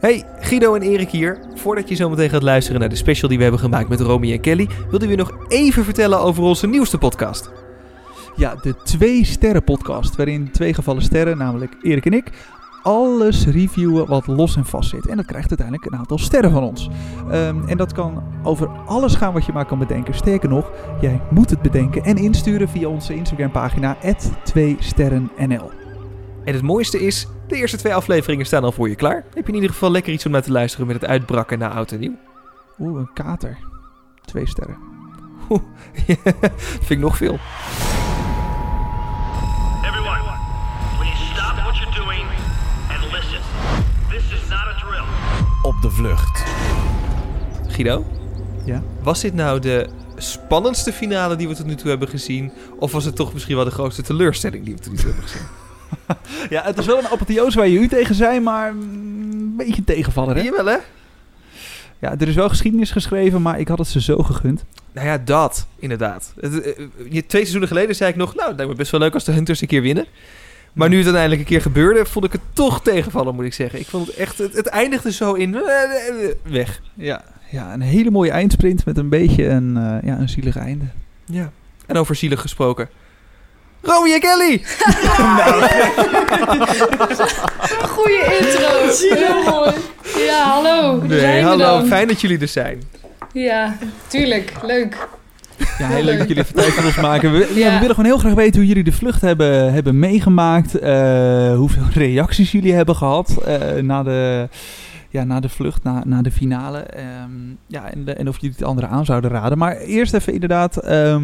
Hey, Guido en Erik hier. Voordat je zometeen gaat luisteren naar de special die we hebben gemaakt met Romy en Kelly, wilden we nog even vertellen over onze nieuwste podcast. Ja, de Twee Sterren podcast, waarin twee gevallen sterren, namelijk Erik en ik, alles reviewen wat los en vast zit. En dat krijgt uiteindelijk een aantal sterren van ons. Ehm, en dat kan over alles gaan wat je maar kan bedenken. Sterker nog, jij moet het bedenken en insturen via onze Instagram pagina 2sterrennl. En het mooiste is, de eerste twee afleveringen staan al voor je klaar. Heb je in ieder geval lekker iets om naar te luisteren met het uitbrakken na oud en nieuw. Oeh, een kater. Twee sterren. Oeh, vind ik nog veel. Everyone, please stop what you're doing and listen. This is not a drill. Op de vlucht. Guido, Ja? was dit nou de spannendste finale die we tot nu toe hebben gezien? Of was het toch misschien wel de grootste teleurstelling die we tot nu toe hebben gezien? Ja, het is wel een apotheose waar je u tegen zei, maar een beetje een tegenvaller, hè? Jawel hè? Ja, er is wel geschiedenis geschreven, maar ik had het ze zo gegund. Nou ja, dat, inderdaad. Eh, je- twee seizoenen geleden zei ik nog, nou, het lijkt me best wel leuk als de Hunters een keer winnen. Maar nu het uiteindelijk een keer gebeurde, vond ik het toch tegenvallen, moet ik zeggen. Ik vond het echt, het, het eindigde zo in, eh, eh, weg. Ja. Ja, een hele mooie eindsprint met een beetje een, eh, ja, een zielig einde. Ja. En over zielig gesproken. Romy en Kelly! Goeie intro. Heel mooi. Ja, hallo. Nee, zijn hallo, dan. fijn dat jullie er zijn. Ja, tuurlijk. Leuk. Ja, heel leuk dat jullie even tijd voor ons maken. We, ja. Ja. we willen gewoon heel graag weten hoe jullie de vlucht hebben, hebben meegemaakt. eh, hoeveel reacties jullie hebben gehad eh, na, de, ja, na de vlucht, na, na de finale. Ehm, ja, en, de- en of jullie het anderen aan zouden raden. Maar eerst even inderdaad, ehm,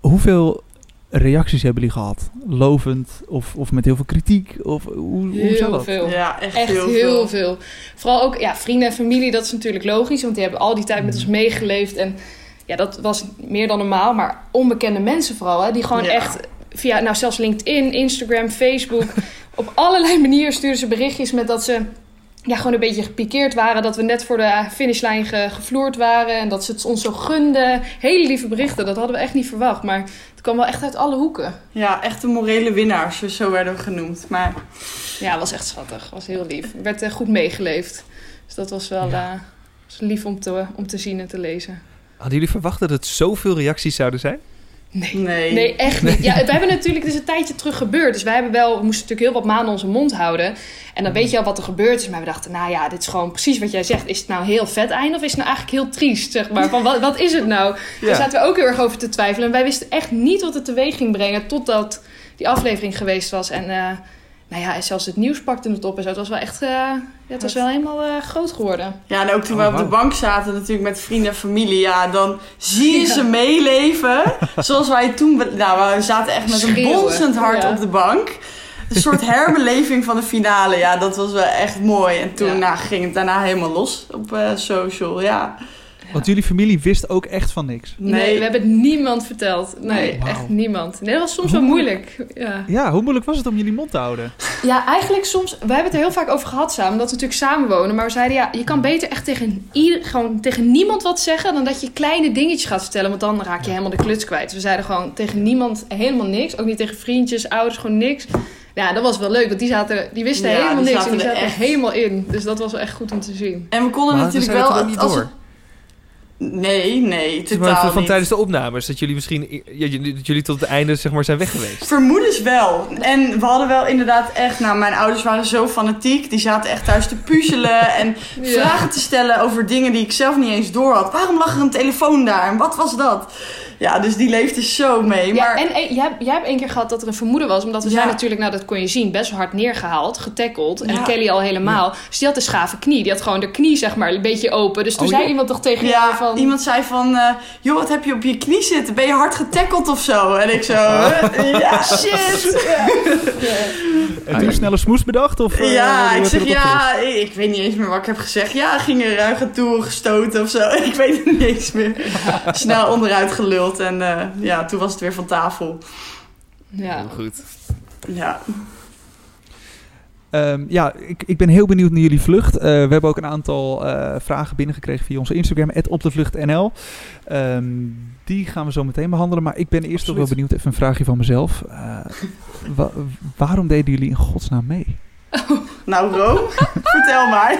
hoeveel reacties hebben jullie gehad? Lovend of, of met heel veel kritiek? Of hoe, Heel dat? veel. Ja, echt, Echt heel, veel. Vooral ook ja, vrienden en familie, dat is natuurlijk logisch, want die hebben al die tijd met ons meegeleefd. En ja, dat was meer dan normaal. Maar onbekende mensen vooral, hè, die gewoon Ja. echt via, nou zelfs LinkedIn, Instagram, Facebook, op allerlei manieren stuurden ze berichtjes met dat ze ja, gewoon een beetje gepikeerd waren. Dat we net voor de finishlijn ge, gevloerd waren en dat ze het ons zo gunden. Hele lieve berichten, dat hadden we echt niet verwacht. Maar het kwam wel echt uit alle hoeken. Ja, echt de morele winnaars, zo werden we genoemd. Maar Ja, was echt schattig. was heel lief. Er werd eh, goed meegeleefd. Dus dat was wel eh, was lief om te, om te zien en te lezen. Hadden jullie verwacht dat het zoveel reacties zouden zijn? Nee. nee. Nee, echt niet. Ja, we hebben natuurlijk, het is een tijdje terug gebeurd. Dus wij hebben wel, we moesten natuurlijk heel wat maanden onze mond houden. En dan weet je al wat er gebeurd is. Maar we dachten, nou ja, dit is gewoon precies wat jij zegt. Is het nou heel vet einde of is het nou eigenlijk heel triest? Zeg maar. Van, wat, wat is het nou? Daar zaten we ook heel erg over te twijfelen. En wij wisten echt niet wat het teweeg ging brengen. Totdat die aflevering geweest was. En eh, nou ja, en zelfs het nieuws pakte het op. En zo. Het was wel echt, eh, ja, het was wel helemaal eh, groot geworden. Ja, en ook toen Oh, we op de bank zaten, natuurlijk met vrienden en familie, ja, dan zie je Ja. ze meeleven. Zoals wij toen, nou, we zaten echt met een bonzend hart ja. op de bank. Een soort herbeleving van de finale, ja, dat was wel echt mooi. En toen Ja. nou, ging het daarna helemaal los op eh, social, ja. Want jullie familie wist ook echt van niks. Nee, we hebben het niemand verteld. Nee, echt niemand. Nee, dat was soms wel moeilijk. Ja. Ja, hoe moeilijk was het om jullie mond te houden? ja, eigenlijk soms... We hebben het er heel vaak over gehad samen, omdat we natuurlijk samen wonen. Maar we zeiden, ja, je kan beter echt tegen, ieder, gewoon tegen niemand wat zeggen... dan dat je kleine dingetjes gaat vertellen, want dan raak je helemaal de kluts kwijt. Dus we zeiden gewoon tegen niemand helemaal niks. Ook niet tegen vriendjes, ouders, gewoon niks. Ja, dat was wel leuk, want die, zaten, die wisten Ja, helemaal die niks. zaten en die zaten er echt. helemaal in. Dus dat was wel echt goed om te zien. En we konden Maar natuurlijk wel... als door. Nee, nee, Zeg maar, totaal van, van niet. tijdens de opnames, dat jullie misschien ja, dat jullie tot het einde zeg maar, zijn weg geweest. Vermoedens wel. En we hadden wel inderdaad echt... Nou, mijn ouders waren zo fanatiek. Die zaten echt thuis te puzzelen en Ja. vragen te stellen over dingen die ik zelf niet eens door had. Waarom lag er een telefoon daar? En wat was dat? Ja, dus die leefde zo mee. Ja, Maar en eh, jij, hebt- jij hebt één keer gehad dat er een vermoeden was. Omdat we Ja. zijn natuurlijk, nou dat kon je zien, best wel hard neergehaald, getackeld. En Ja. Kelly al helemaal. Dus die had een schave knie. Die had gewoon de knie, zeg maar, een beetje open. Dus toen Oh, zei joh. iemand toch tegen ja, jou van... iemand zei van... eh, joh, wat heb je op je knie zitten? Ben je hard getackeld of zo? En ik zo... ja, shit! En toen snelle smoes bedacht? Of, eh, Ja, ik heb zeg ja, ik ik weet niet eens meer wat ik heb gezegd. Ja, ging er ruige toe gestoten of zo. Ik weet het niet eens meer. Snel onderuit geluld en eh, ja, toen was het weer van tafel. Ja. Heel goed. Ja, Ehm, ja, ik, ik ben heel benieuwd naar jullie vlucht. Eh, we hebben ook een aantal eh, vragen binnengekregen via onze Instagram, @opdevluchtnl. Ehm die gaan we zo meteen behandelen. Maar ik ben eerst toch wel benieuwd, even een vraagje van mezelf. Eh, wa- waarom deden jullie in godsnaam mee? Nou, Ro, vertel maar.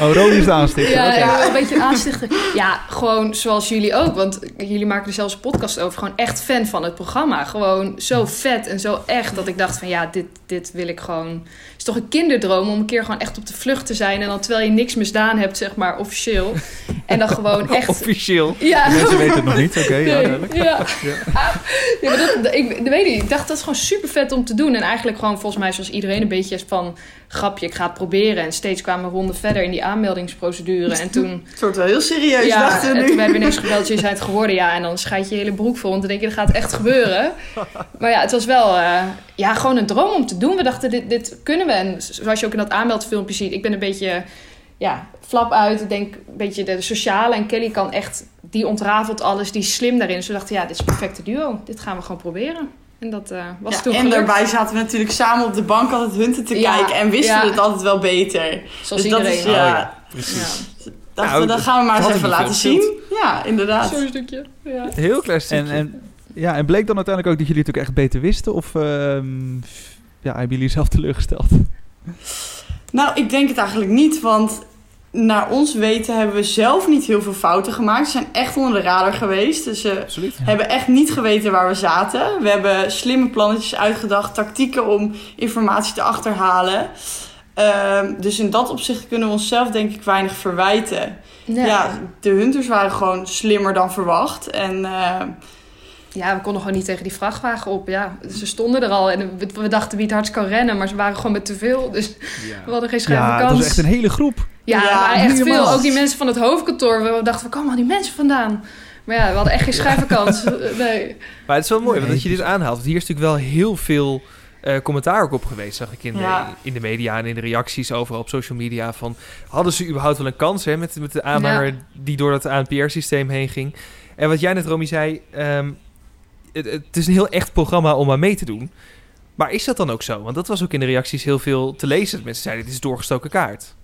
Oh, Rodi is de aanstichter. Ja, een beetje aanstichten. Ja, gewoon zoals jullie ook. Want jullie maken er zelfs een podcast over. Gewoon echt fan van het programma. Gewoon zo vet en zo echt. Dat ik dacht van ja, dit, dit wil ik gewoon... Het is toch een kinderdroom om een keer gewoon echt op de vlucht te zijn. En dan terwijl je niks misdaan hebt, zeg maar, officieel. En dan gewoon echt... Officieel. Ja, Mensen weten het nog niet, oké, ja, Nee, ja. Ja, maar dat, dat- ik, dat weet niet. Ik dacht, dat is gewoon super vet om te doen. En eigenlijk gewoon volgens mij zoals iedereen een beetje van... grapje, ik ga het proberen. En steeds kwamen we ronden verder in die aanmeldingsprocedure. En toen, Het wordt wel heel serieus, ja, dachten en we toen werden we ineens gebeld, je het geworden. Ja, en dan schijt je je hele broek vol. Want dan denk je, dat gaat echt gebeuren. Maar ja, het was wel eh, ja, gewoon een droom om te doen. We dachten, dit, dit kunnen we. En zoals je ook in dat aanmeldfilmpje ziet... ik ben een beetje ja, flap uit. Ik denk een beetje de sociale. En Kelly kan echt, die ontrafelt alles, die is slim daarin. Dus we dachten, ja, dit is een perfecte duo. Dit gaan we gewoon proberen. En dat eh, was Ja, toen en gelukt. daarbij zaten we natuurlijk samen op de bank altijd hunten te Ja, kijken. En wisten ja. we het altijd wel beter. Zoals dus dat is, Oh, ja, ja. Precies. dachten Nou, we, dat gaan we maar eens even laten zien. Ja, inderdaad. Zo'n stukje. Ja. Heel klein En, stukje. en, ja, en bleek dan uiteindelijk ook dat jullie het ook echt beter wisten? Of ehm, ja, hebben jullie zelf teleurgesteld? Nou, ik denk het eigenlijk niet, want naar ons weten hebben we zelf niet heel veel fouten gemaakt. Ze zijn echt onder de radar geweest. Dus ze Absoluut. hebben echt niet geweten waar we zaten. We hebben slimme plannetjes uitgedacht, tactieken om informatie te achterhalen. Ehm, dus in dat opzicht kunnen we onszelf denk ik weinig verwijten. Ja. Ja, de hunters waren gewoon slimmer dan verwacht. En eh, Ja, we konden gewoon niet tegen die vrachtwagen op. Ja, ze stonden er al en we, dachten wie het hardst kan rennen, maar ze waren gewoon met te veel. Dus we hadden geen schijn Ja, van dat kans. was echt een hele groep. Ja, er echt veel. Ook die mensen van het hoofdkantoor. We dachten, waar komen al die mensen vandaan? Maar ja, we hadden echt geen schijn van kans. Nee. Maar het is wel mooi, want Nee, dat je dit aanhaalt. Want hier is natuurlijk wel heel veel eh, commentaar ook op geweest, zag ik in de, in de media en in de reacties overal op social media. Van, hadden ze überhaupt wel een kans hè, met, met de aanhanger Ja. die door dat ANPR-systeem heen ging? En wat jij net, Romy, zei, ehm, het, is een heel echt programma om aan mee te doen. Maar is dat dan ook zo? Want dat was ook in de reacties heel veel te lezen. Mensen zeiden, dit is doorgestoken kaart.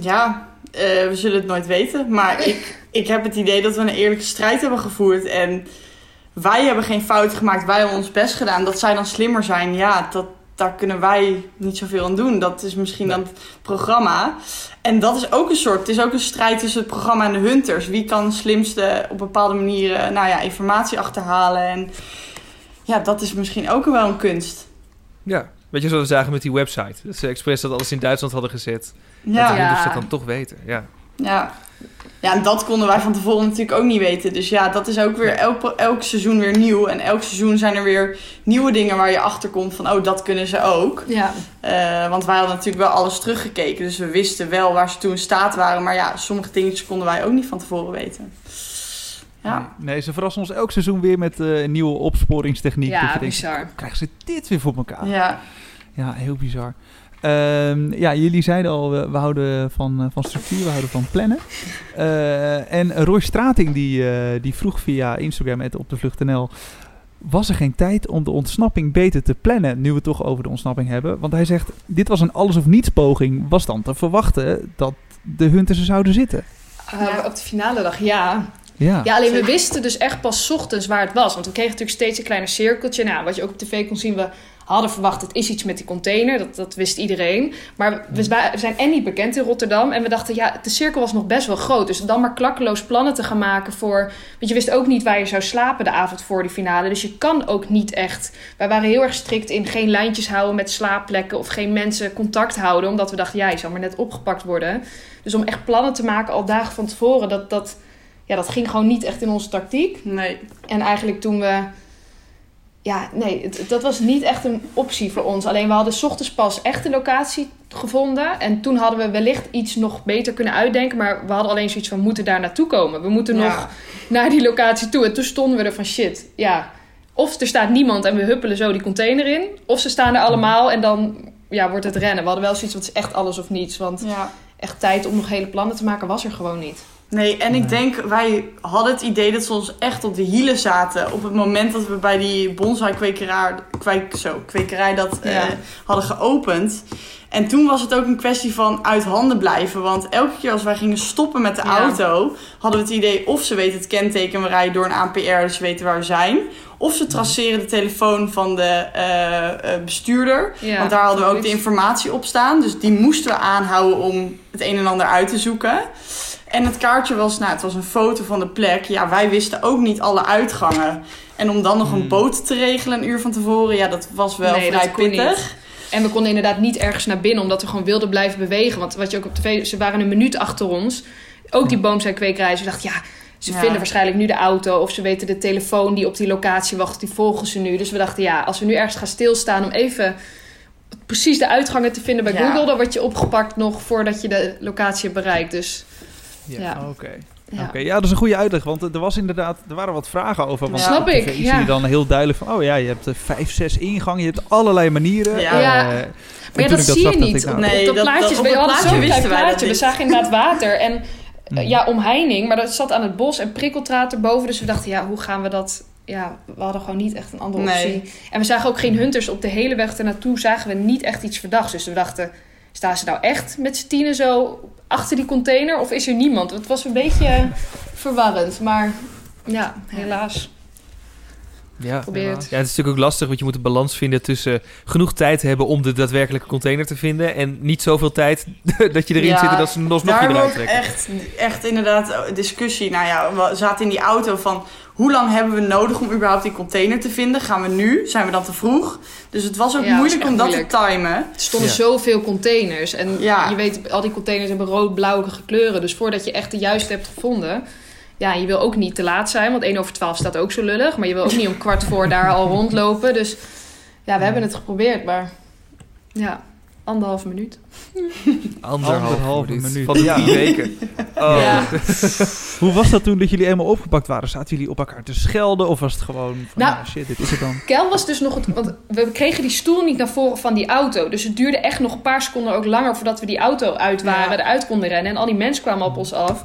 ja, eh, we zullen het nooit weten. Maar ik, ik heb het idee dat we een eerlijke strijd hebben gevoerd. En wij hebben geen fouten gemaakt. Wij hebben ons best gedaan. Dat zij dan slimmer zijn, ja, dat, daar kunnen wij niet zoveel aan doen. Dat is misschien Nee. dan het programma. En dat is ook een soort, het is ook een strijd tussen het programma en de hunters. Wie kan slimste op bepaalde manieren, nou ja, informatie achterhalen. En ja, dat is misschien ook wel een kunst. Ja, weet je zoals we zagen met die website. Dat ze expres dat alles in Duitsland hadden gezet. Ja, Dat de hunters dat dan toch weten. Ja. Ja. Ja, en dat konden wij van tevoren natuurlijk ook niet weten. Dus ja, dat is ook weer elk, elk seizoen weer nieuw. En elk seizoen zijn er weer nieuwe dingen waar je achter komt van... oh, dat kunnen ze ook. Ja, Eh, want wij hadden natuurlijk wel alles teruggekeken. Dus we wisten wel waar ze toen in staat waren. Maar ja, sommige dingetjes konden wij ook niet van tevoren weten. Ja, Nee, ze verrassen ons elk seizoen weer met eh, nieuwe opsporingstechniek. dat ja denkt, bizar. krijgen ze dit weer voor elkaar? ja. Ja, heel bizar. Ehm, ja, jullie zeiden al, we, we houden van, eh, van structuur, we houden van plannen. Eh, en Roy Strating die, eh, die vroeg via Instagram en op de vlucht.nl... Was er geen tijd om de ontsnapping beter te plannen, nu we het toch over de ontsnapping hebben? Want hij zegt, dit was een alles of niets poging. Was dan te verwachten dat de hunters er zouden zitten? Op de finale dag, ja. Ja, Ja, alleen we wisten dus echt pas 's ochtends waar het was. Want we kregen natuurlijk steeds een kleiner cirkeltje. Nou, wat je ook op tv kon zien, we hadden verwacht, het is iets met die container. Dat, dat wist iedereen. Maar we, wa- we zijn en niet bekend in Rotterdam. En we dachten, ja, de cirkel was nog best wel groot. Dus dan maar klakkeloos plannen te gaan maken voor... Want je wist ook niet waar je zou slapen de avond voor die finale. Dus je kan ook niet echt... Wij waren heel erg strikt in geen lijntjes houden met slaapplekken... of geen mensen contact houden. Omdat we dachten, ja, je zal maar net opgepakt worden. Dus om echt plannen te maken al dagen van tevoren... dat, dat, ja, dat ging gewoon niet echt in onze tactiek. Nee. En eigenlijk toen we... Ja, nee, het- dat was niet echt een optie voor ons. Alleen we hadden 's ochtends pas echt een locatie gevonden. En toen hadden we wellicht iets nog beter kunnen uitdenken. Maar we hadden alleen zoiets van, we moeten daar naartoe komen. We moeten Ja. nog naar die locatie toe. En toen stonden we er van, shit, ja... Of er staat niemand en we huppelen zo die container in. Of ze staan er allemaal en dan ja, wordt het rennen. We hadden wel zoiets, wat is echt alles of niets. Want Ja. echt tijd om nog hele plannen te maken was er gewoon niet. Nee, en ik denk, wij hadden het idee dat ze ons echt op de hielen zaten. Op het moment dat we bij die bonsai kwekerij, kweek, zo, kwekerij dat eh, hadden geopend. En toen was het ook een kwestie van uit handen blijven. Want elke keer als wij gingen stoppen met de Ja. auto, hadden we het idee of ze weten het kenteken, we rijden door een ANPR, dus ze weten waar we zijn. Of ze traceren de telefoon van de eh, eh, bestuurder. Ja, want daar hadden we ook de informatie op staan. Dus die moesten we aanhouden om het een en ander uit te zoeken. En het kaartje was, nou, het was een foto van de plek. Ja, wij wisten ook niet alle uitgangen. En om dan nog een Hmm. boot te regelen een uur van tevoren, ja, dat was wel Nee, vrij pittig. niet. En we konden inderdaad niet ergens naar binnen, omdat we gewoon wilden blijven bewegen. Want wat je ook op tv, ze waren een minuut achter ons. Ook die boomzijkwekerij. Ze dachten, ja, ze Ja. vinden waarschijnlijk nu de auto. Of ze weten de telefoon die op die locatie wacht, die volgen ze nu. Dus we dachten, ja, als we nu ergens gaan stilstaan om even precies de uitgangen te vinden bij Ja. Google, dan word je opgepakt nog voordat je de locatie hebt bereikt. Dus Ja. Oké. ja. Oké, ja, dat is een goede uitleg, want er was inderdaad, er waren wat vragen over. Want. Snap op ik, zie ja. je dan heel duidelijk van, oh ja, je hebt eh, vijf, zes ingangen, je hebt allerlei manieren. Ja. Ja. Eh, Maar ja, dat zie je niet. ik, nou, op, Nee, op dat dat- plaatje, dat- op we het hadden plaatje zo'n klein wisten wij dat plaatje. We zagen inderdaad water en eh, Mm. ja, omheining. Maar dat zat aan het bos en prikkeldraad erboven. Dus we dachten, ja, hoe gaan we dat... Ja, we hadden gewoon niet echt een andere Nee. optie. En we zagen ook geen hunters. Op de hele weg ernaartoe zagen we niet echt iets verdachts. Dus we dachten, staan ze nou echt met z'n tienen zo achter die container? Of is er niemand? Het was een beetje verwarrend. Maar ja, helaas. Ja. Ja, het is natuurlijk ook lastig, want je moet een balans vinden tussen genoeg tijd hebben om de daadwerkelijke container te vinden en niet zoveel tijd dat je erin Ja, zit en dat ze nog Daar niet eruit trekken. echt, echt inderdaad discussie. Nou ja, we zaten in die auto van hoe lang hebben we nodig om überhaupt die container te vinden? Gaan we nu? Zijn we dan te vroeg? Dus het was ook Ja, het was moeilijk om dat moeilijk. te timen. Er stonden Ja. zoveel containers. En Ja. je weet, al die containers hebben rood-blauwige kleuren. Dus voordat je echt de juiste hebt gevonden... Ja, je wil ook niet te laat zijn. Want 1 over 12 staat ook zo lullig. Maar je wil ook niet om kwart voor daar al rondlopen. Dus ja, we hebben het geprobeerd. Maar ja, anderhalve minuut. Anderhalve Anderhalve minuut. minuut. Van Ja. drie weken. Oh. Ja. Hoe was dat toen dat jullie eenmaal opgepakt waren? Zaten jullie op elkaar te schelden of was het gewoon van, Nou, ja, shit, dit is het dan? Kel was dus nog het... Want we kregen die stoel niet naar voren van die auto. Dus het duurde echt nog een paar seconden ook langer... voordat we die auto uit waren, Ja. eruit konden rennen. En al die mensen kwamen op ons af.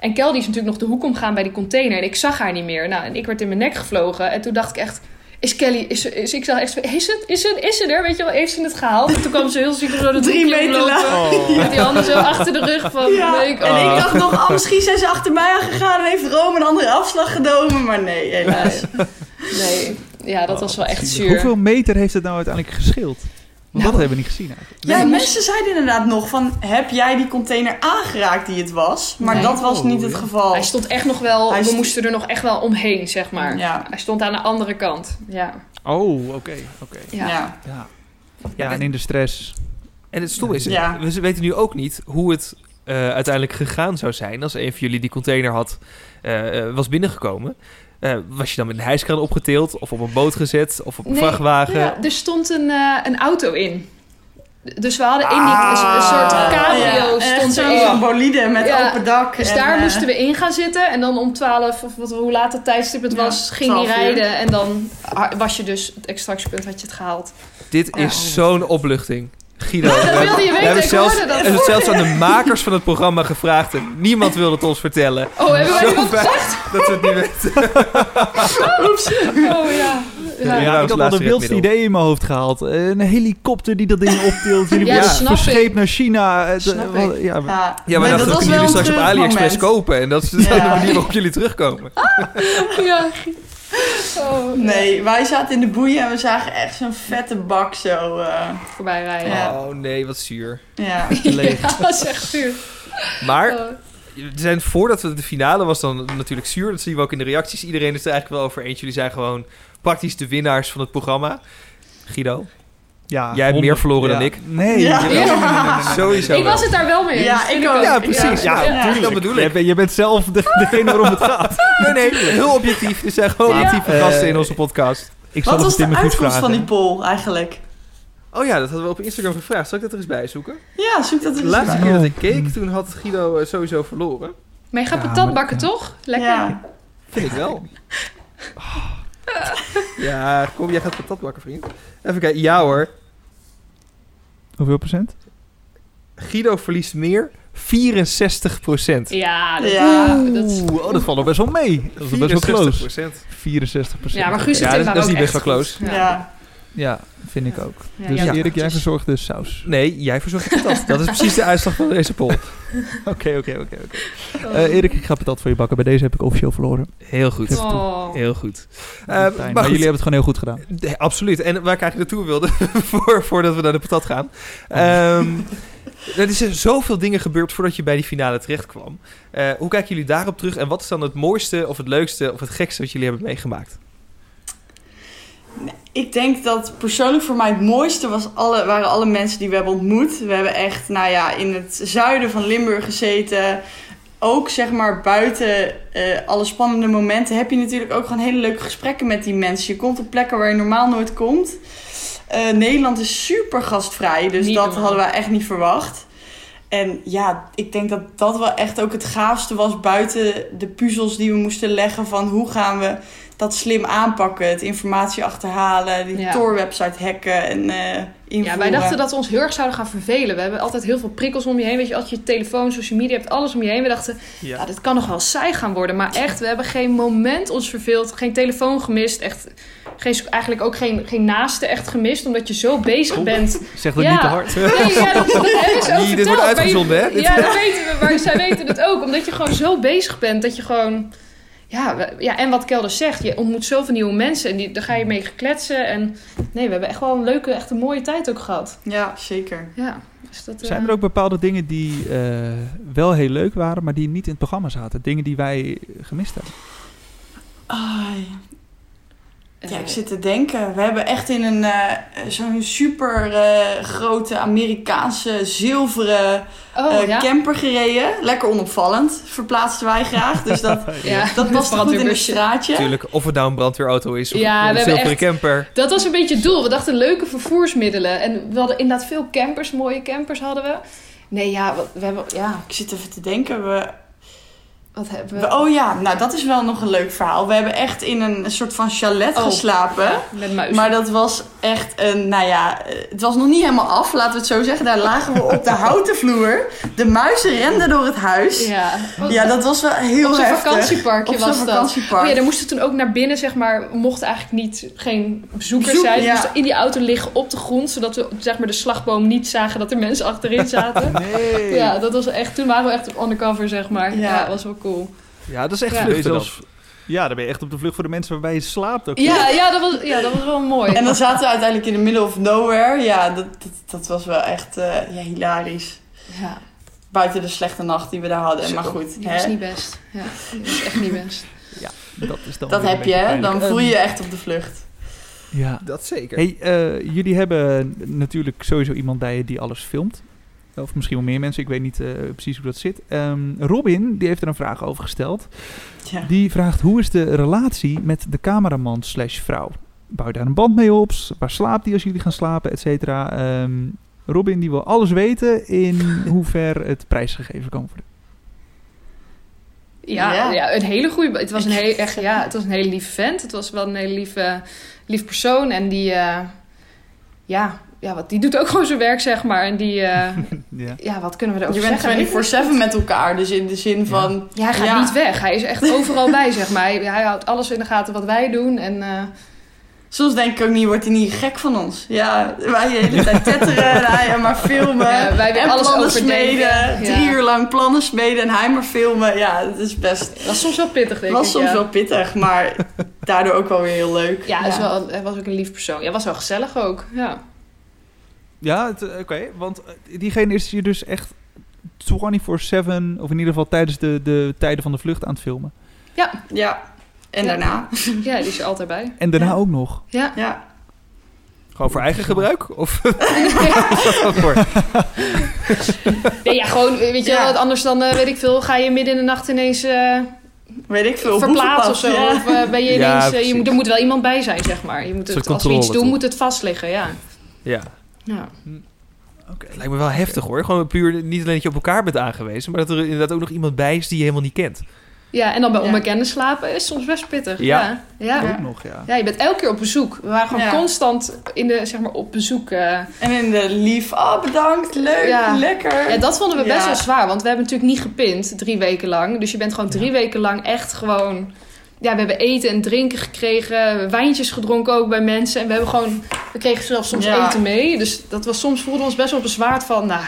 En Kel die is natuurlijk nog de hoek omgaan bij die container. En ik zag haar niet meer. Nou, en ik werd in mijn nek gevlogen. En toen dacht ik echt... Is Kelly... Is, ze- is, ik zag echt... Is het? Is het? Is ze er? Weet je wel? Heeft ze het gehaald? En toen kwam ze heel ziek zo de Drie meter oplopen. Oh. Met die handen zo achter de rug van... Ja, nee, ik- en oh. ik dacht nog, oh, misschien zijn ze achter mij aangegaan en heeft Rome een andere afslag genomen. Maar nee, helaas. Nee. Ja, dat was wel echt zuur. Hoeveel meter heeft het nou uiteindelijk gescheeld? Want Nou, dat hebben we niet gezien eigenlijk. Ja, Nee, mensen zeiden inderdaad nog van, heb jij die container aangeraakt die het was? Maar Nee. dat was Oh, niet het ja. geval. Hij stond echt nog wel... Hij we st- moesten er nog echt wel omheen, zeg maar. Ja. Hij stond aan de andere kant. Ja. Oh, oké, oké. Ja. Ja. Ja. ja, en in de stress. En het stom is, Ja. we weten nu ook niet hoe het eh, uiteindelijk gegaan zou zijn als een van jullie die container had, eh, eh, was binnengekomen. Eh, was je dan met een hijskraan opgetild of op een boot gezet of op een Nee, vrachtwagen? Ja, er stond een, eh, een auto in. Dus we hadden in die Ah. een, een soort cabrio Ja, stond zo'n bolide met Ja, open dak. Dus en, daar eh, moesten we in gaan zitten. En dan om 12, of wat, hoe laat het tijdstip het Ja, was, ging die 12 uur. rijden. En dan was je dus, het extractiepunt had je het gehaald. Dit is zo'n opluchting. Guido, dat we wilde je hebben- weten, we hebben ik zelfs, we hebben zelfs aan de makers van het programma gevraagd en niemand wilde het ons vertellen. Oh, hebben wij Zo dat gezegd? dat we het niet weten. Oh ja. Ja, Ja, ja, ik had al de wildste ideeën in mijn hoofd gehaald. Een helikopter die dat ding optilt. Jullie Ja, snap verscheept naar China. Snap eh, wat- ja, Ja, Ja, maar dat kunnen jullie straks op AliExpress moment. kopen. En dat is dan de Ja. manier waarop jullie terugkomen. ja. Oh, Nee, wij zaten in de boeien en we zagen echt zo'n vette bak zo. eh, Voorbij rijden. Ja. Oh nee, wat zuur. ja. leeg. Ja, dat is echt zuur. Maar Oh. er zijn, voordat we de finale was dan natuurlijk zuur. Dat zien we ook in de reacties. Iedereen is er eigenlijk wel over eens. Jullie zijn gewoon praktisch de winnaars van het programma. Guido, Ja, Jij hebt meer verloren dan ik. Nee. Ja. sowieso Ik was het daar wel mee eens. Ja, ik ook. Ja, precies. Ja, dat bedoel ik. bent- Je bent zelf de- degene waarom het gaat. Nee, nee, heel objectief. Er zijn gewoon Ja. objectieve Eh, gasten in onze podcast. Ik zal Wat het was de uitkomst vragen. van die poll eigenlijk? Oh ja, dat hadden we op Instagram gevraagd. Zal ik dat er eens bij zoeken? Ja, zoek dat er De eens laatste bij. keer dat ik keek, toen had Guido eh, sowieso verloren. Maar je gaat Ja, patat maar- bakken, ja. toch? Lekker. Ja. Vind ik wel. Ja, kom, jij gaat patat bakken, vriend. Even kijken. Ja hoor. Hoeveel procent? Guido verliest meer. 64 procent. Ja, dat, Ja. dat is... Oeh, oh, dat valt nog best wel mee. Dat is best wel close. 64 procent. Ja, maar Guus Ja, Tim dat, waren dat is niet best wel close. Ja. Ja, vind ik ook. Ja, dus ja, Erik, jij verzorgt de saus. Nee, jij verzorgt de patat. Dat is precies de uitslag van deze poll. Oké, oké, oké. oké. Eh, Erik, ik ga patat voor je bakken. Bij deze heb ik officieel verloren. Heel goed. Oh. Heel goed. Eh, maar maar goed. jullie hebben het gewoon heel goed gedaan. Nee, absoluut. En waar ik eigenlijk naartoe wilde, voor, voordat we naar de patat gaan. Ehm, er is er zoveel dingen gebeurd voordat je bij die finale terecht kwam. Eh, hoe kijken jullie daarop terug? En wat is dan het mooiste of het leukste of het gekste wat jullie hebben meegemaakt? Ik denk dat persoonlijk voor mij het mooiste was alle, waren alle mensen die we hebben ontmoet. We hebben echt nou ja, in het zuiden van Limburg gezeten. Ook zeg maar buiten eh, alle spannende momenten heb je natuurlijk ook gewoon hele leuke gesprekken met die mensen. Je komt op plekken waar je normaal nooit komt. Eh, Nederland is super gastvrij, dus Niet dat normaal. hadden we echt niet verwacht. En ja, ik denk dat dat wel echt ook het gaafste was buiten de puzzels die we moesten leggen van hoe gaan we dat slim aanpakken. Het informatie achterhalen, die Ja. Tor-website hacken en eh invoeren. Ja, wij dachten dat we ons heel erg zouden gaan vervelen. We hebben altijd heel veel prikkels om je heen. Weet je, als je telefoon, social media hebt, alles om je heen. We dachten, ja. dit kan nog wel saai gaan worden. Maar echt, we hebben geen moment ons verveeld. Geen telefoon gemist. Echt, geen, eigenlijk ook geen, geen naaste echt gemist. Omdat je zo bezig bent. Zeg dat Ja. niet te hard. Nee, ja, dat, dat hebben ze ook Hier, dit wordt uitgezonden, hè? Ja, dat weten we. Maar zij weten het ook. Omdat je gewoon zo bezig bent. Dat je gewoon... Ja, we- ja, en wat Kelder zegt, je ontmoet zoveel nieuwe mensen en die, daar ga je mee kletsen. En nee, we hebben echt wel een leuke, echt een mooie tijd ook gehad. Ja, zeker. Ja, dus dat, Zijn eh, er ook bepaalde dingen die eh, wel heel leuk waren, maar die niet in het programma zaten? Dingen die wij gemist hebben? Ai. Ja, eh, ik zit te denken. We hebben echt in een eh, zo'n super eh, grote Amerikaanse zilveren oh, eh, ja. camper gereden. Lekker onopvallend, verplaatsten wij graag. Dus dat, ja, dat past goed in het brandweerbusje. straatje. Natuurlijk, of het nou een brandweerauto is of Ja, we een zilveren echt- camper. Dat was een beetje het doel. We dachten leuke vervoersmiddelen. En we hadden inderdaad veel campers, mooie campers hadden we. Nee, ja, wat- we hebben, ja, Ik zit even te denken. We, wat hebben we? oh ja, nou dat is wel nog een leuk verhaal. We hebben echt in een soort van chalet Oh. geslapen. Met muizen. Maar dat was echt een, nou ja, eh, het was nog niet helemaal af, laten we het zo zeggen. Daar lagen we op de houten vloer. De muizen renden door het huis. Ja, ja, dat was wel heel op zo'n heftig. vakantieparkje Op was dat. vakantiepark. Oh ja, daar moesten we toen ook naar binnen, zeg maar. We mochten eigenlijk niet, geen bezoekers Bezoek, zijn. Ja. moesten in die auto liggen op de grond, zodat we zeg maar, de slagboom niet zagen dat er mensen achterin zaten. Nee. Ja, dat was echt, toen waren we echt undercover, zeg maar. Ja. Ja, dat was wel cool. Ja, dat is echt Ja. vluchten. Ja, dan ben je echt op de vlucht voor de mensen waarbij je slaapt ook. Ja, ja, dat, was, ja dat was wel mooi. En dan zaten we uiteindelijk in the middle of nowhere. Ja, dat, dat, dat was wel echt eh, ja, hilarisch. ja, Buiten de slechte nacht die we daar hadden. Maar goed, hè, was niet best. Ja, die was echt niet best. Dat, is dan dat heb je, hè? Dan voel je je Ehm, echt op de vlucht. Ja. Dat zeker. Hey, eh, jullie hebben natuurlijk sowieso iemand bij je die alles filmt. Of misschien wel meer mensen, ik weet niet eh, precies hoe dat zit. Ehm, Robin, die heeft er een vraag over gesteld. Ja. Die vraagt, hoe is de relatie met de cameraman slash vrouw? Bouw je daar een band mee op? Waar slaapt die als jullie gaan slapen, et cetera? Ehm, Robin, die wil alles weten in hoever het prijsgegeven kan worden. Ja, Ja. ja. een hele goede. Het was een hele, echt, ja, het was een hele lieve vent. Het was wel een hele lieve, lief persoon. En die, eh, ja, ja, wat, die doet ook gewoon zijn werk, zeg maar. En die, eh, Ja. ja, wat kunnen we erover Je bent zeggen? 24-7 met elkaar. Dus in de zin van... Ja, hij gaat Ja. niet weg. Hij is echt overal bij, zeg maar. Hij, hij houdt alles in de gaten wat wij doen. En eh, Soms denk ik ook niet, wordt hij niet gek van ons? Ja, wij de hele tijd tetteren en hij maar filmen. Ja, wij weer en alles plannen overdenken. smeden. Ja. Drie uur lang plannen smeden en hij maar filmen. Ja, dat is best... dat was soms wel pittig, denk Het was ik. soms ja. wel pittig, maar daardoor ook wel weer heel leuk. Ja, Hij, is wel, hij was ook een lief persoon. Ja, was wel gezellig ook. Ja. Ja, eh, oké. want eh, diegene is je dus echt 24-7, of in ieder geval tijdens de, de tijden van de vlucht aan het filmen. Ja, Ja, en Ja. daarna. ja, die is er altijd bij. En daarna Ja. ook nog. Ja. Ja. Gewoon voor eigen gebruik? Of voor? Nee, ja, gewoon, weet je Ja. wel, wat anders dan, eh, weet ik veel, ga je midden in de nacht ineens eh, Weet ik veel. verplaatsen of zo. Ja. Of ben je Ja, ineens, je er moet wel iemand bij zijn, zeg maar. Je moet het, als we iets doen, toch? moet het vast liggen, ja. Ja. Ja. Oké. Het lijkt me wel heftig hoor. Gewoon puur niet alleen dat je op elkaar bent aangewezen, maar dat er inderdaad ook nog iemand bij is die je helemaal niet kent. Ja, en dan bij Ja. onbekenden slapen is soms best pittig. Ja. Ja. Ja. Ook nog, ja. Ja, je bent elke keer op bezoek. We waren gewoon Ja. constant in de, zeg maar, op bezoek. eh. En in de lief, oh bedankt, leuk, Ja. lekker. Ja, dat vonden we best Ja. wel zwaar, want we hebben natuurlijk niet gepind drie weken lang. Dus je bent gewoon drie weken lang echt gewoon ja, we hebben eten en drinken gekregen. We wijntjes gedronken ook bij mensen. En we hebben gewoon, we kregen zelfs soms Ja. eten mee. Dus dat was soms voelden we ons best wel bezwaard van, nou,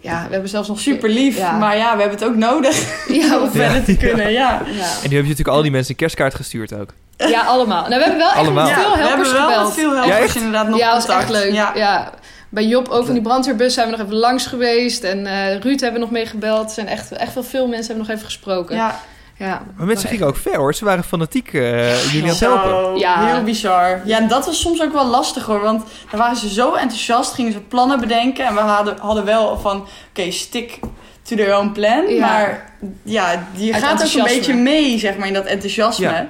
ja, we hebben zelfs nog Super lief, Ja. maar ja, we hebben het ook nodig Ja, om verder te kunnen. Ja. ja. En nu heb je natuurlijk al die mensen een kerstkaart gestuurd ook. ja, allemaal. Nou, we hebben wel echt Allemaal. veel we helpers hebben wel veel helpers echt? inderdaad nog ja, dat was echt leuk. Ja. Ja. Bij Job ook van die brandweerbus zijn we nog even langs geweest. En eh, Ruud hebben we nog meegebeld. Er zijn echt, echt wel veel mensen hebben nog even gesproken. Ja. Ja. Maar mensen gingen ook ver hoor. Ze waren fanatiek eh, jullie aan het helpen. Ja. heel bizar. Ja, en dat was soms ook wel lastig hoor. Want dan waren ze zo enthousiast, gingen ze plannen bedenken. En we hadden, hadden wel van, oké, stick to their own plan. Ja. Maar ja, je Uit gaat ook een beetje mee, zeg maar, in dat enthousiasme. Ja.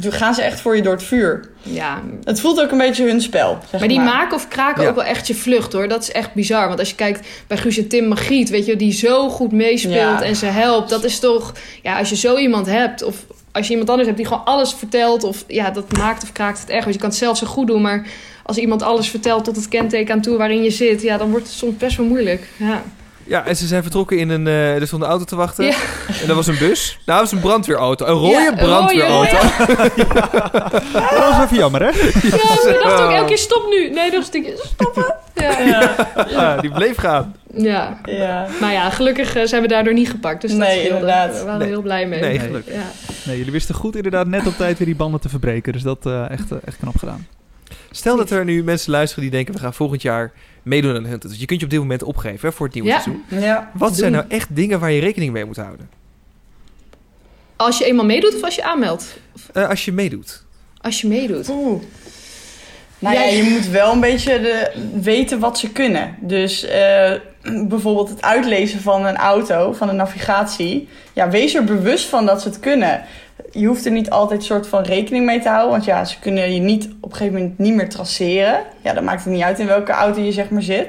Gaan ze echt voor je door het vuur. ja. Het voelt ook een beetje hun spel, zeg Maar die maar. maken of kraken Ja. ook wel echt je vlucht hoor. Dat is echt bizar. Want als je kijkt bij Guus en Tim Magiet, weet je, die zo goed meespeelt Ja. en ze helpt. Dat is toch, ja, als je zo iemand hebt, of als je iemand anders hebt die gewoon alles vertelt, of ja, dat maakt of kraakt het echt. Want je kan het zelf zo goed doen, maar als iemand alles vertelt tot het kenteken aan toe waarin je zit, ja, dan wordt het soms best wel moeilijk. Ja. Ja, en ze zijn vertrokken in een... eh er stond een auto te wachten. Ja. En dat was een bus. Nou, dat was een brandweerauto. Een rode Ja, een rode, brandweerauto. Dat was even jammer, hè? Ja, we dachten ook elke keer stop nu. Nee, nog een stukje stoppen. Ja. Ja, Ja, die bleef gaan. ja. ja. Maar ja, gelukkig eh, zijn we daardoor niet gepakt. Dus dat Nee, scheelde. inderdaad. We waren Nee. er heel blij mee. Nee, gelukkig. Ja. Nee, jullie wisten goed inderdaad net op tijd weer die banden te verbreken. Dus dat eh echt, echt knap gedaan. Stel dat er nu mensen luisteren die denken... we gaan volgend jaar meedoen aan de Hunters. Dus je kunt je op dit moment opgeven hè, voor het nieuwe Ja. seizoen. ja. Wat zijn Doen. nou echt dingen waar je rekening mee moet houden? Als je eenmaal meedoet of als je aanmeldt? Eh, als je meedoet. Als je meedoet. Oeh. Nou ja, Jij- je moet wel een beetje de, weten wat ze kunnen. Dus eh, bijvoorbeeld het uitlezen van een auto, van een navigatie. Ja, wees er bewust van dat ze het kunnen. Je hoeft er niet altijd soort van rekening mee te houden. Want ja, ze kunnen je niet op een gegeven moment niet meer traceren. Ja, dan maakt het niet uit in welke auto je zeg maar zit.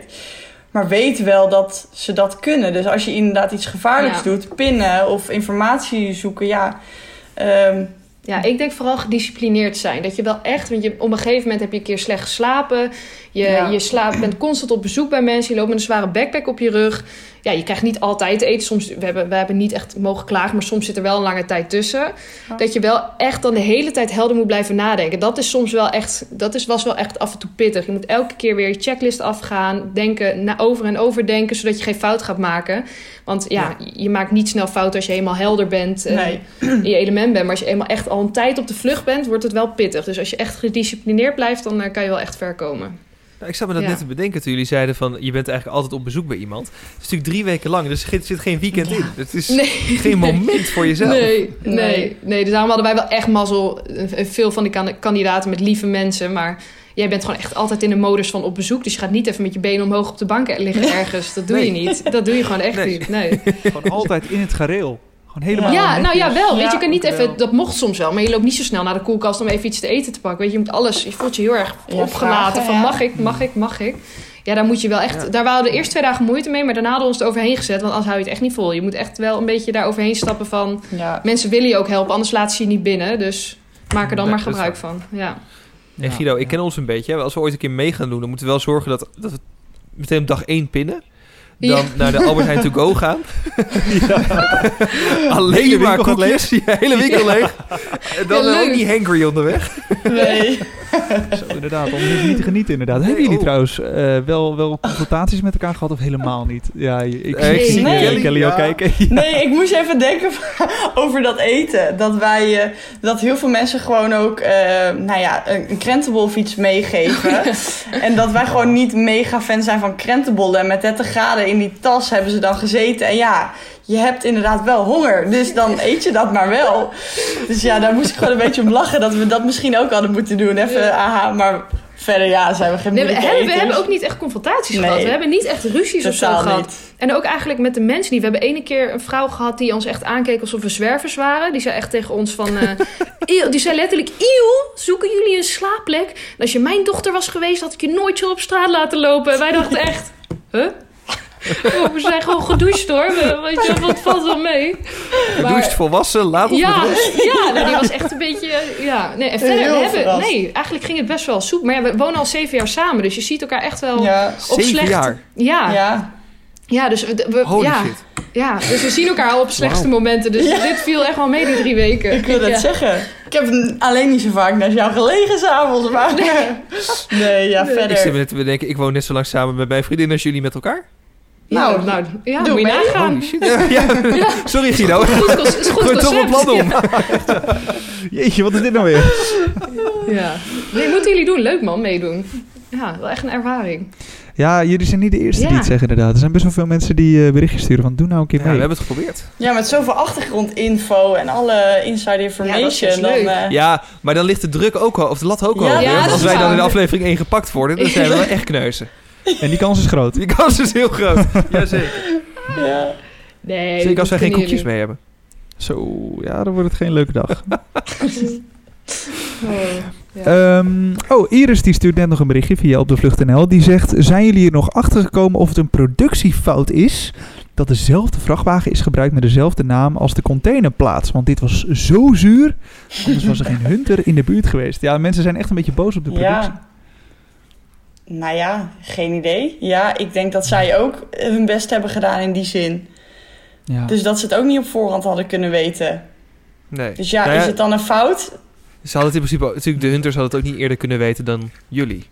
Maar weet wel dat ze dat kunnen. Dus als je inderdaad iets gevaarlijks Ja. doet, pinnen of informatie zoeken, ja... ehm, Ja, ik denk vooral gedisciplineerd zijn. Dat je wel echt, want je, op een gegeven moment heb je een keer slecht geslapen. Je, Ja. je slaapt, bent constant op bezoek bij mensen. Je loopt met een zware backpack op je rug. Ja, je krijgt niet altijd eten. Soms, we hebben, we hebben niet echt mogen klagen, maar soms zit er wel een lange tijd tussen. Ja. Dat je wel echt dan de hele tijd helder moet blijven nadenken. Dat is soms wel echt, dat is, was wel echt af en toe pittig. Je moet elke keer weer je checklist afgaan. Denken, na, over en over denken, zodat je geen fout gaat maken. Want ja, je maakt niet snel fout als je helemaal helder bent. en nee. in je element bent. Maar als je eenmaal echt al een tijd op de vlucht bent, wordt het wel pittig. Dus als je echt gedisciplineerd blijft, dan eh, kan je wel echt ver komen. Nou, ik zat me dat Ja. net te bedenken toen jullie zeiden van... je bent eigenlijk altijd op bezoek bij iemand. Het is natuurlijk drie weken lang, dus er zit geen weekend Ja. in. Het is Nee. geen moment voor jezelf. Nee, nee, Nee. Dus daarom hadden wij wel echt mazzel. eh, Veel van die kan- kandidaten met lieve mensen. Maar jij bent gewoon echt altijd in de modus van op bezoek. Dus je gaat niet even met je benen omhoog op de bank liggen ergens. Dat doe Nee. je niet. Dat doe je gewoon echt Nee. niet. Nee. Gewoon altijd in het gareel. Gewoon helemaal Ja, nou ja, wel. Weet je, kan niet even... wel. Dat mocht soms wel. Maar je loopt niet zo snel naar de koelkast om even iets te eten te pakken. Weet je, je moet alles... Je voelt je heel erg opgelaten. van mag ik, mag ik, mag ik. Ja, daar moet je wel echt... Ja. Daar waren we de eerste twee dagen moeite mee. Maar daarna hadden we ons er overheen gezet. Want anders hou je het echt niet vol. Je moet echt wel een beetje daar overheen stappen van... Ja. Mensen willen je ook helpen, anders laten ze je niet binnen. Dus maak er dan maar gebruik van. Ja. En Guido, ik ken ons een beetje. Als we ooit een keer mee gaan doen, dan moeten we wel zorgen dat, dat we meteen op dag één pinnen. Dan Ja. naar de Albert Heijn to go gaan. Alleen maar koekjes. Ja, hele winkel leeg. En dan Ja, ook niet hangry onderweg. Nee. Zo, inderdaad, om niet te genieten inderdaad. Nee, Hebben jullie oh. trouwens eh, wel, wel confrontaties met elkaar gehad of helemaal niet? Ja, ik, Nee, ik zie nee. Kelly, Kelly al Ja. kijken. Nee, ik moest even denken over dat eten. Dat wij, eh, dat heel veel mensen gewoon ook, eh, nou ja, een, een krentenbol of iets meegeven. en dat wij gewoon niet mega fan zijn van krentenbollen. En met 30 graden in die tas hebben ze dan gezeten. En ja, je hebt inderdaad wel honger. Dus dan eet je dat maar wel. Dus ja, daar moest ik gewoon een beetje om lachen. Dat we dat misschien ook hadden moeten doen. Even, Ja. aha, maar verder ja, zijn we geen Nee, we, hebben, we eters. hebben ook niet echt confrontaties Nee. gehad. We hebben niet echt ruzies of zo gehad. niet. En ook eigenlijk met de mensen die... We hebben ene keer een vrouw gehad die ons echt aankeek alsof we zwervers waren. Die zei echt tegen ons van... eh, die zei letterlijk... Eeuw, zoeken jullie een slaapplek? En als je mijn dochter was geweest, had ik je nooit zo op straat laten lopen. En wij dachten echt... Huh? Oh, we zijn gewoon gedoucht hoor. We- Weet je, wat valt wel mee? Gedoucht, volwassen, laat ons ja, met rust. ja nou, die was echt een beetje. Ja, nee, en verder, we hebben, nee, eigenlijk ging het best wel soep. Maar ja, we wonen al zeven jaar samen, dus je ziet elkaar echt wel Ja, op Zeven slecht. jaar. Ja, ja. ja. dus we, we- Holy ja. shit. Ja, dus we zien elkaar al op slechtste momenten. Dus Ja. dit viel echt wel mee die drie weken. Ik wil het Ja. zeggen. Ik heb alleen niet zo vaak naar jou gelegen s'avonds, maar... Nee, ja, Nee. verder. Ik zit me net te bedenken, ik woon net zo lang samen met mijn vriendin als jullie met elkaar. Nou, Nou, ja, doe moet je mee. nagaan. Shit. Ja, ja. Sorry Guido. Gooi toch een plan om. Jeetje, wat is dit nou weer? Ja. Nee, moeten jullie doen. Leuk man, meedoen. Ja, wel echt een ervaring. Ja, jullie zijn niet de eerste die Ja. het zeggen inderdaad. Er zijn best wel veel mensen die eh, berichtjes sturen van doe nou een keer Ja, mee. we hebben het geprobeerd. Ja, met zoveel achtergrondinfo en alle inside Ja, information. dat is best dan, leuk. eh, Ja, maar dan ligt de druk ook al, of de lat ook al. Ja, ja, als wij dan in de aflevering 1 gepakt worden, dan zijn we wel echt kneuzen. En die kans is groot. Die kans is heel groot. Jazeker. ja. Nee, Zeker als wij geen koekjes mee hebben. Zo, ja, dan wordt het geen leuke dag. Oh, ja. Ehm, oh, Iris die stuurt net nog een berichtje via op de vlucht.nl. Die zegt, zijn jullie er nog achter gekomen of het een productiefout is... dat dezelfde vrachtwagen is gebruikt met dezelfde naam als de containerplaats? Want dit was zo zuur, anders was er geen hunter in de buurt geweest. Ja, mensen zijn echt een beetje boos op de productie. ja. Nou ja, geen idee. Ja, ik denk dat zij ook hun best hebben gedaan in die zin. Ja. Dus dat ze het ook niet op voorhand hadden kunnen weten. Nee. Dus ja, Nou is het dan een fout? Ze hadden het in principe... Natuurlijk, de hunters hadden het ook niet eerder kunnen weten dan jullie.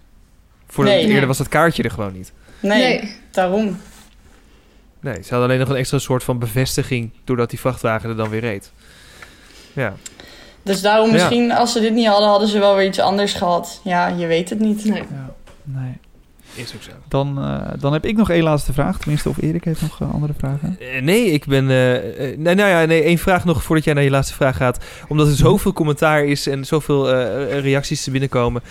Voor Nee. eerder Nee. was dat kaartje er gewoon niet. Nee, Nee. daarom. Nee, ze hadden alleen nog een extra soort van bevestiging... doordat die vrachtwagen er dan weer reed. Ja. Dus daarom Ja. misschien, als ze dit niet hadden, hadden ze wel weer iets anders gehad. Ja, je weet het niet. Nee. Ja, nee. Is ook zo. Dan, eh, dan heb ik nog één laatste vraag. Tenminste, of Erik heeft nog eh, andere vragen. Eh, nee, ik ben... nee, nou ja, nee, één vraag nog voordat jij naar je laatste vraag gaat. Omdat er zoveel commentaar is en zoveel reacties te binnenkomen.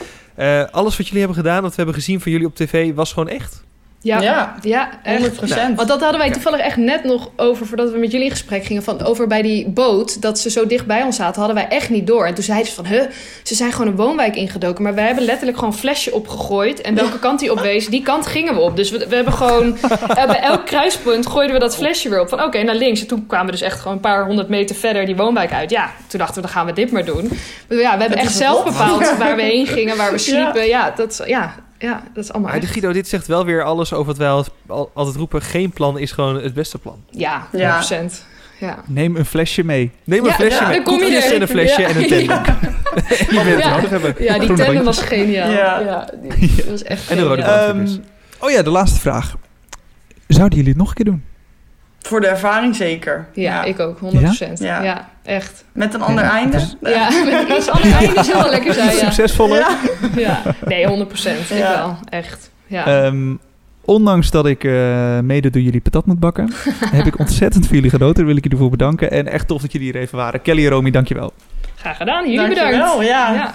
Alles wat jullie hebben gedaan, wat we hebben gezien van jullie op tv, was gewoon echt? Ja, Ja, ja, echt. 100 procent. Want dat hadden wij toevallig echt net nog over, voordat we met jullie in gesprek gingen, van over bij die boot, dat ze zo dicht bij ons zaten, hadden wij echt niet door. En toen zeiden ze van, huh, ze zijn gewoon een woonwijk ingedoken, maar wij hebben letterlijk gewoon een flesje opgegooid. En welke kant die op wees, die kant gingen we op. Dus we, we hebben gewoon, eh, bij elk kruispunt gooiden we dat flesje weer op. Van oké, naar links. En toen kwamen we dus echt gewoon een paar honderd meter verder die woonwijk uit. Ja, toen dachten we, dan gaan we dit maar doen. Maar ja, we hebben echt zelf bepaald waar we heen gingen, waar we sliepen. Ja, dat, is- ja, ja, dat is allemaal Maar echt. Guido, dit zegt wel weer alles over wat wij al- al- altijd roepen. Geen plan is gewoon het beste plan. Ja, 100%. Ja. Ja. Neem een flesje mee. Neem een Ja, flesje ja, met dan kom je er. en een flesje Ja. en een tandem. Je bent het Ja. nodig hebben. Ja, die tandem was geniaal. Ja. Ja, die, die was echt En de rode. Ehm, oh ja, de laatste vraag. Zouden jullie het nog een keer doen? Voor de ervaring zeker. Ja, ik ook, 100%. Ja? Ja, Ja. echt. Met een ander Ja, einde. Ja, met iets andere einde zou wel lekker zijn, ja. Succesvoller. Ja. ja. Nee, 100%. Ik Ja. wel, echt. Ja. Ehm, ondanks dat ik eh, mede door jullie patat moet bakken, heb ik ontzettend voor jullie genoten. Daar wil ik jullie voor bedanken. En echt tof dat jullie hier even waren. Kelly en Romy, dankjewel. Graag gedaan, jullie bedankt. Dankjewel, ja. Ja.